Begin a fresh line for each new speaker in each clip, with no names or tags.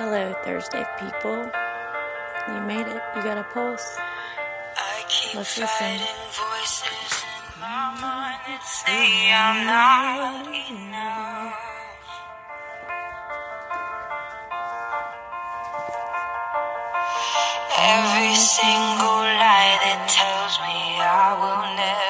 Hello, Thursday people. You made it. You got a pulse.
I keep
Let's listen.
voices in my mind that say I'm not enough. Every single lie that tells me I will never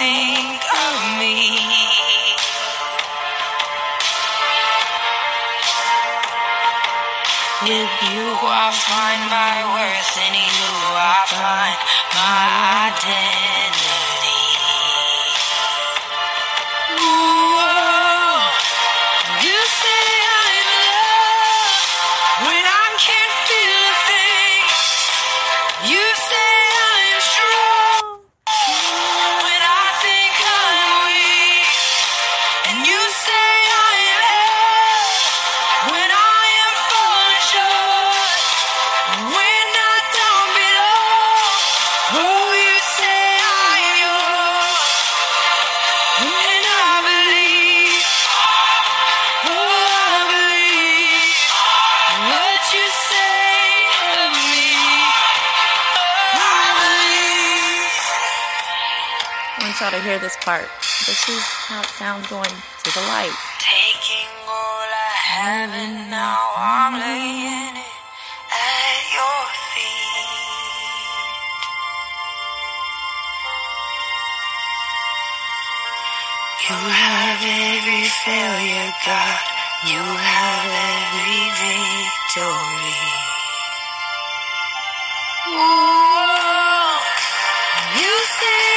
Think of me. With you, I find my worth, in you, I find my identity.
Hear this part. This is how it sounds going to the light.
Taking all I have and now I'm laying it at your feet. You have every failure, God. You have every victory. Ooh, you say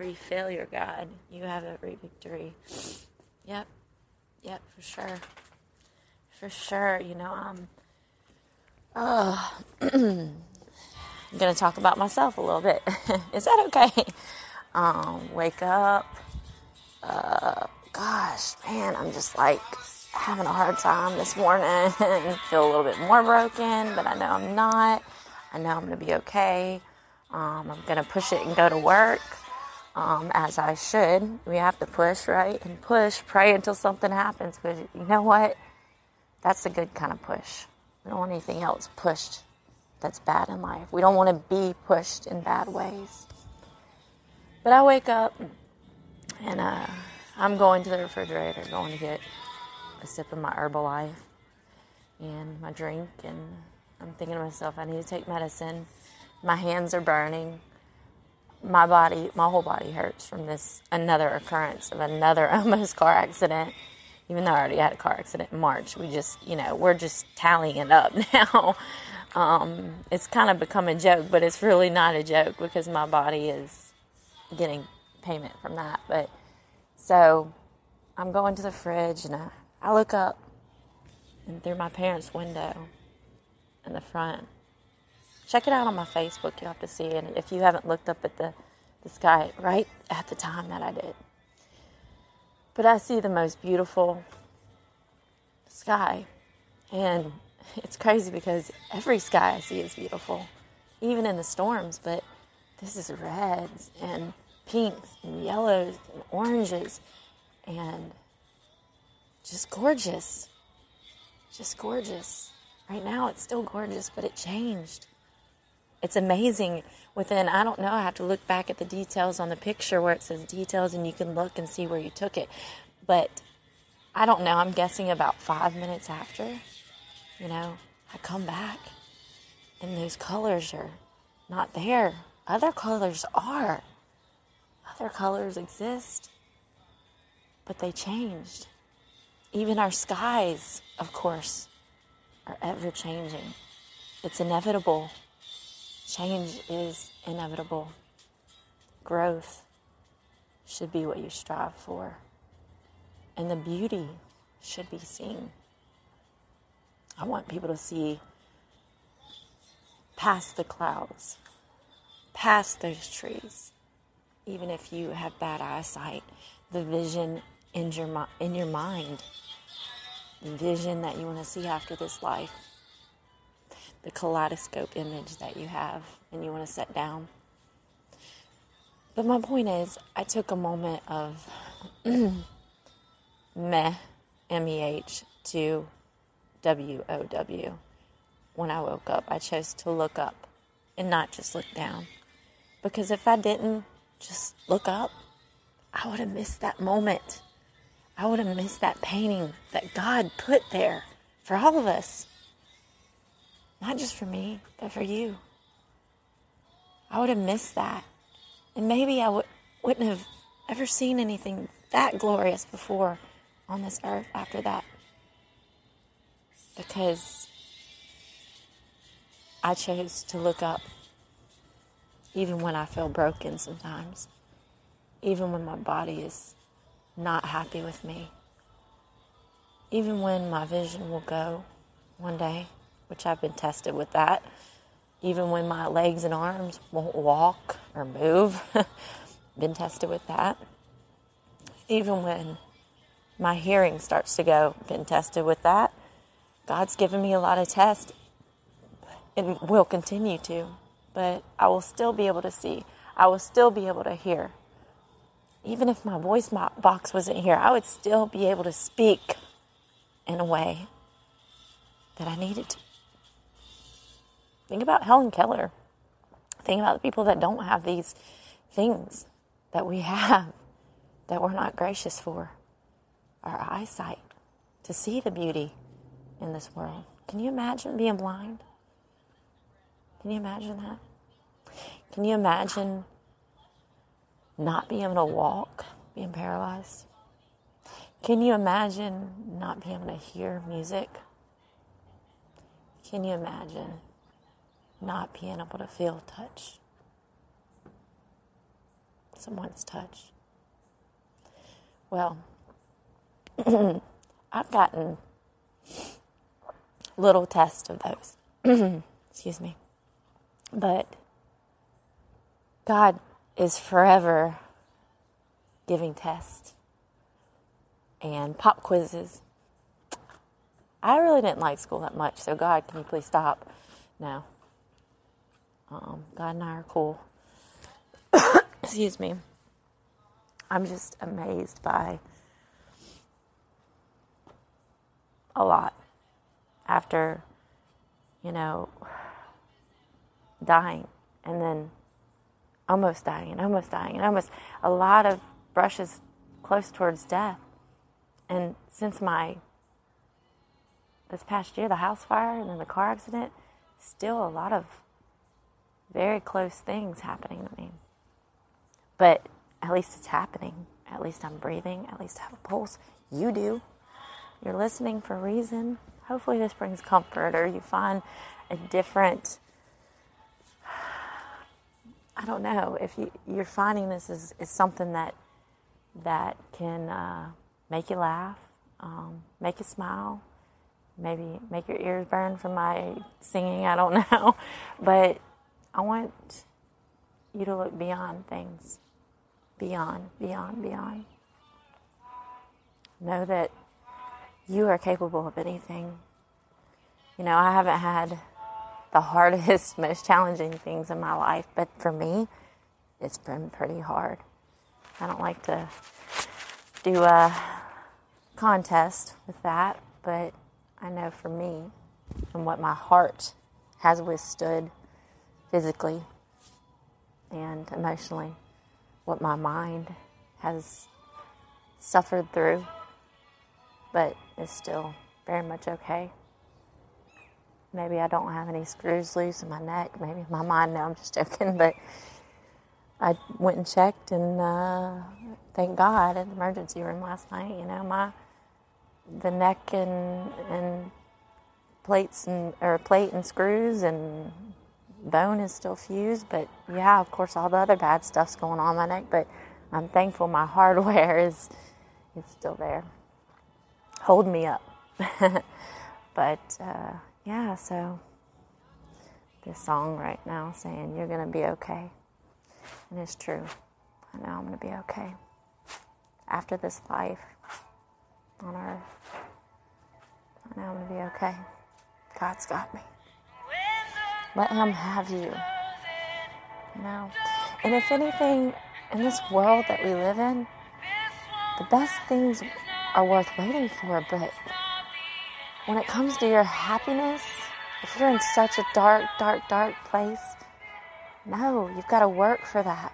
every failure, God. You have every victory. Yep. Yep, for sure. For sure. You know, I'm oh I'm gonna talk about myself a little bit. Is that okay? Um, wake up. Uh gosh, man, I'm just like having a hard time this morning. Feel a little bit more broken, but I know I'm not. I know I'm gonna be okay. Um, I'm gonna push it and go to work. Um, as I should. We have to push, right? And push, pray until something happens. Because you know what? That's a good kind of push. We don't want anything else pushed that's bad in life. We don't want to be pushed in bad ways. But I wake up and uh, I'm going to the refrigerator, going to get a sip of my Herbalife and my drink. And I'm thinking to myself, I need to take medicine. My hands are burning. My body, my whole body hurts from this another occurrence of another almost car accident. Even though I already had a car accident in March, we just, you know, we're just tallying it up now. Um, it's kind of become a joke, but it's really not a joke because my body is getting payment from that. But so I'm going to the fridge and I, I look up and through my parents' window in the front. Check it out on my Facebook. You'll have to see it if you haven't looked up at the, the sky right at the time that I did. But I see the most beautiful sky. And it's crazy because every sky I see is beautiful, even in the storms. But this is reds and pinks and yellows and oranges and just gorgeous. Just gorgeous. Right now it's still gorgeous, but it changed. It's amazing within, I don't know, I have to look back at the details on the picture where it says details and you can look and see where you took it. But I don't know, I'm guessing about five minutes after, you know, I come back and those colors are not there. Other colors are. Other colors exist, but they changed. Even our skies, of course, are ever changing. It's inevitable. Change is inevitable. Growth should be what you strive for. And the beauty should be seen. I want people to see past the clouds, past those trees. Even if you have bad eyesight, the vision in your, in your mind, the vision that you want to see after this life, the kaleidoscope image that you have and you want to set down. But my point is, I took a moment of meh, M E H, to W O W. When I woke up, I chose to look up and not just look down. Because if I didn't just look up, I would have missed that moment. I would have missed that painting that God put there for all of us. Not just for me, but for you. I would have missed that. And maybe I w- wouldn't have ever seen anything that glorious before on this earth after that. Because I chose to look up even when I feel broken sometimes, even when my body is not happy with me, even when my vision will go one day, which I've been tested with that, even when my legs and arms won't walk or move, been tested with that, even when my hearing starts to go, been tested with that. God's given me a lot of tests and will continue to but I will still be able to see. I will still be able to hear. Even if my voice box wasn't here, I would still be able to speak in a way that I needed to. Think about Helen Keller. Think about the people that don't have these things that we have that we're not gracious for. Our eyesight to see the beauty in this world. Can you imagine being blind? Can you imagine that? Can you imagine not being able to walk, being paralyzed? Can you imagine not being able to hear music? Can you imagine not being able to feel touch? Someone's touch. Well, I've gotten little tests of those. Excuse me. But God is forever giving tests and pop quizzes. I really didn't like school that much, so God, can you please stop? No. Um, God and I are cool. Excuse me. I'm just amazed by a lot after, you know, dying and then almost dying and almost dying and almost a lot of brushes close towards death. And since my this past year, the house fire and then the car accident, still a lot of very close things happening to me. But at least it's happening. At least I'm breathing. At least I have a pulse. You do. You're listening for a reason. Hopefully, this brings comfort or you find a different. I don't know if you, you're finding this is, is something that that can uh, make you laugh, um, make you smile, maybe make your ears burn from my singing. I don't know, but I want you to look beyond things, beyond, beyond, beyond. Know that you are capable of anything. You know, I haven't had the hardest, most challenging things in my life, but for me, it's been pretty hard. I don't like to do a contest with that, but I know for me and what my heart has withstood physically and emotionally, what my mind has suffered through, but is still very much okay. Maybe I don't have any screws loose in my neck. Maybe my mind, no, I'm just joking, but I went and checked and uh, thank God at the emergency room last night, you know, my the neck and and plates and or plate and screws and bone is still fused, but yeah, of course, all the other bad stuff's going on my neck. But I'm thankful my hardware is is still there, hold me up. but uh, yeah, so this song right now saying you're gonna be okay, and it's true. I know I'm gonna be okay after this life on earth. I know I'm gonna be okay. God's got me. Let Him have you. Know? And if anything, in this world that we live in, the best things are worth waiting for, but when it comes to your happiness, if you're in such a dark, dark, dark place, no, you've got to work for that.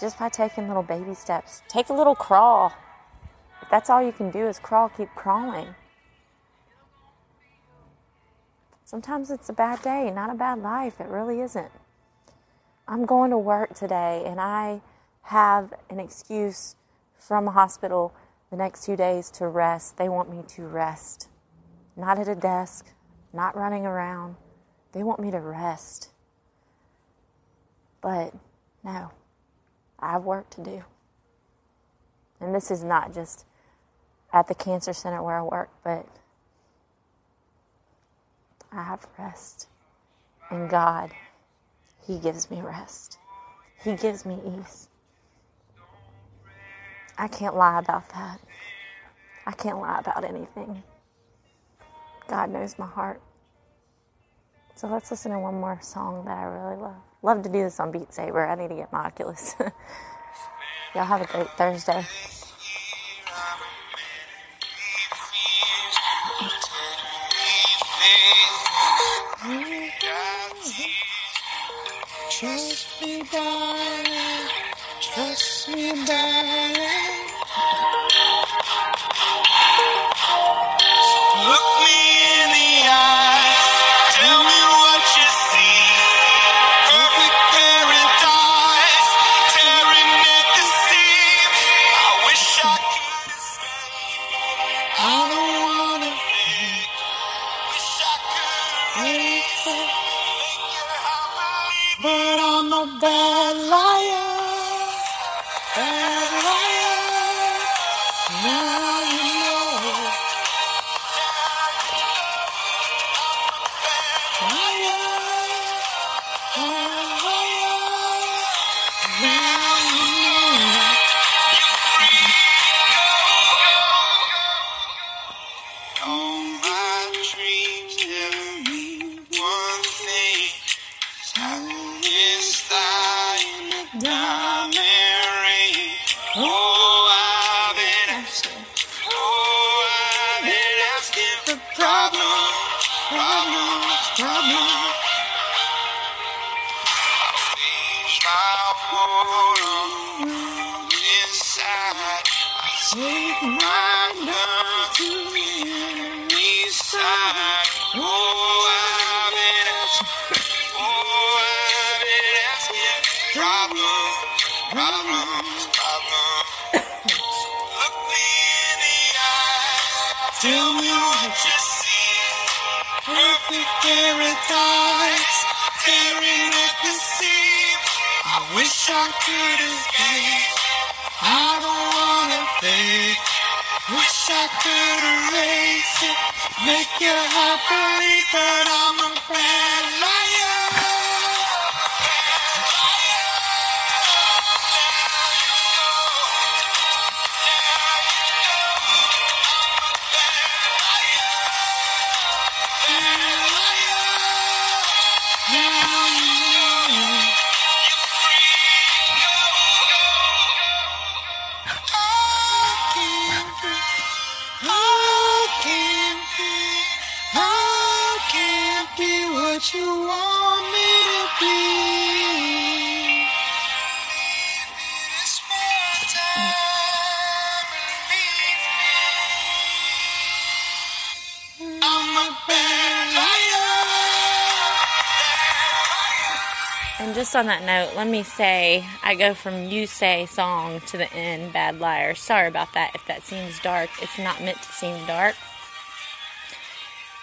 Just by taking little baby steps. Take a little crawl. If that's all you can do is crawl, keep crawling. Sometimes it's a bad day, not a bad life. It really isn't. I'm going to work today and I have an excuse from a hospital the next two days to rest. They want me to rest. Not at a desk, not running around. They want me to rest. But no, I have work to do. And this is not just at the cancer center where I work, but I have rest. And God, He gives me rest. He gives me ease. I can't lie about that. I can't lie about anything. God knows my heart. So let's listen to one more song that I really love. Love to do this on Beat Saber. I need to get my Oculus. Y'all have a great Thursday.
Trust me, darling. Trust me, darling. Look Now asking for problems, problems, problems. My on inside. I take my gun to Paradise. Tearing at the seam. I wish I could escape. I don't wanna fake. Wish I could erase it. Make heart believe that I'm a bad
just on that note, let me say I go from you say song to the end bad liar. Sorry about that if that seems dark. It's not meant to seem dark.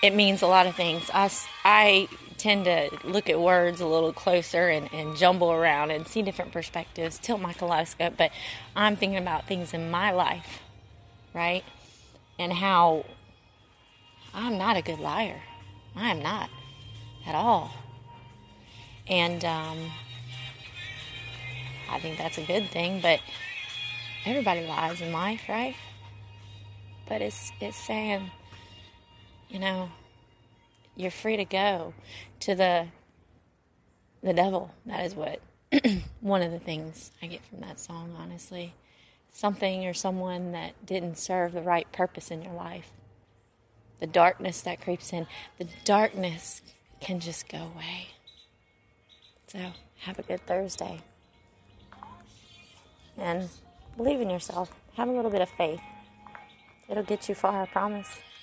It means a lot of things. I, I tend to look at words a little closer and, and jumble around and see different perspectives, tilt my kaleidoscope, but I'm thinking about things in my life, right? And how I'm not a good liar. I am not at all. And um, I think that's a good thing, but everybody lies in life, right? But it's it's saying, you know, you're free to go to the the devil. That is what one of the things I get from that song, honestly. Something or someone that didn't serve the right purpose in your life. The darkness that creeps in, the darkness can just go away. So, have a good Thursday. And believe in yourself. Have a little bit of faith. It'll get you far, I promise.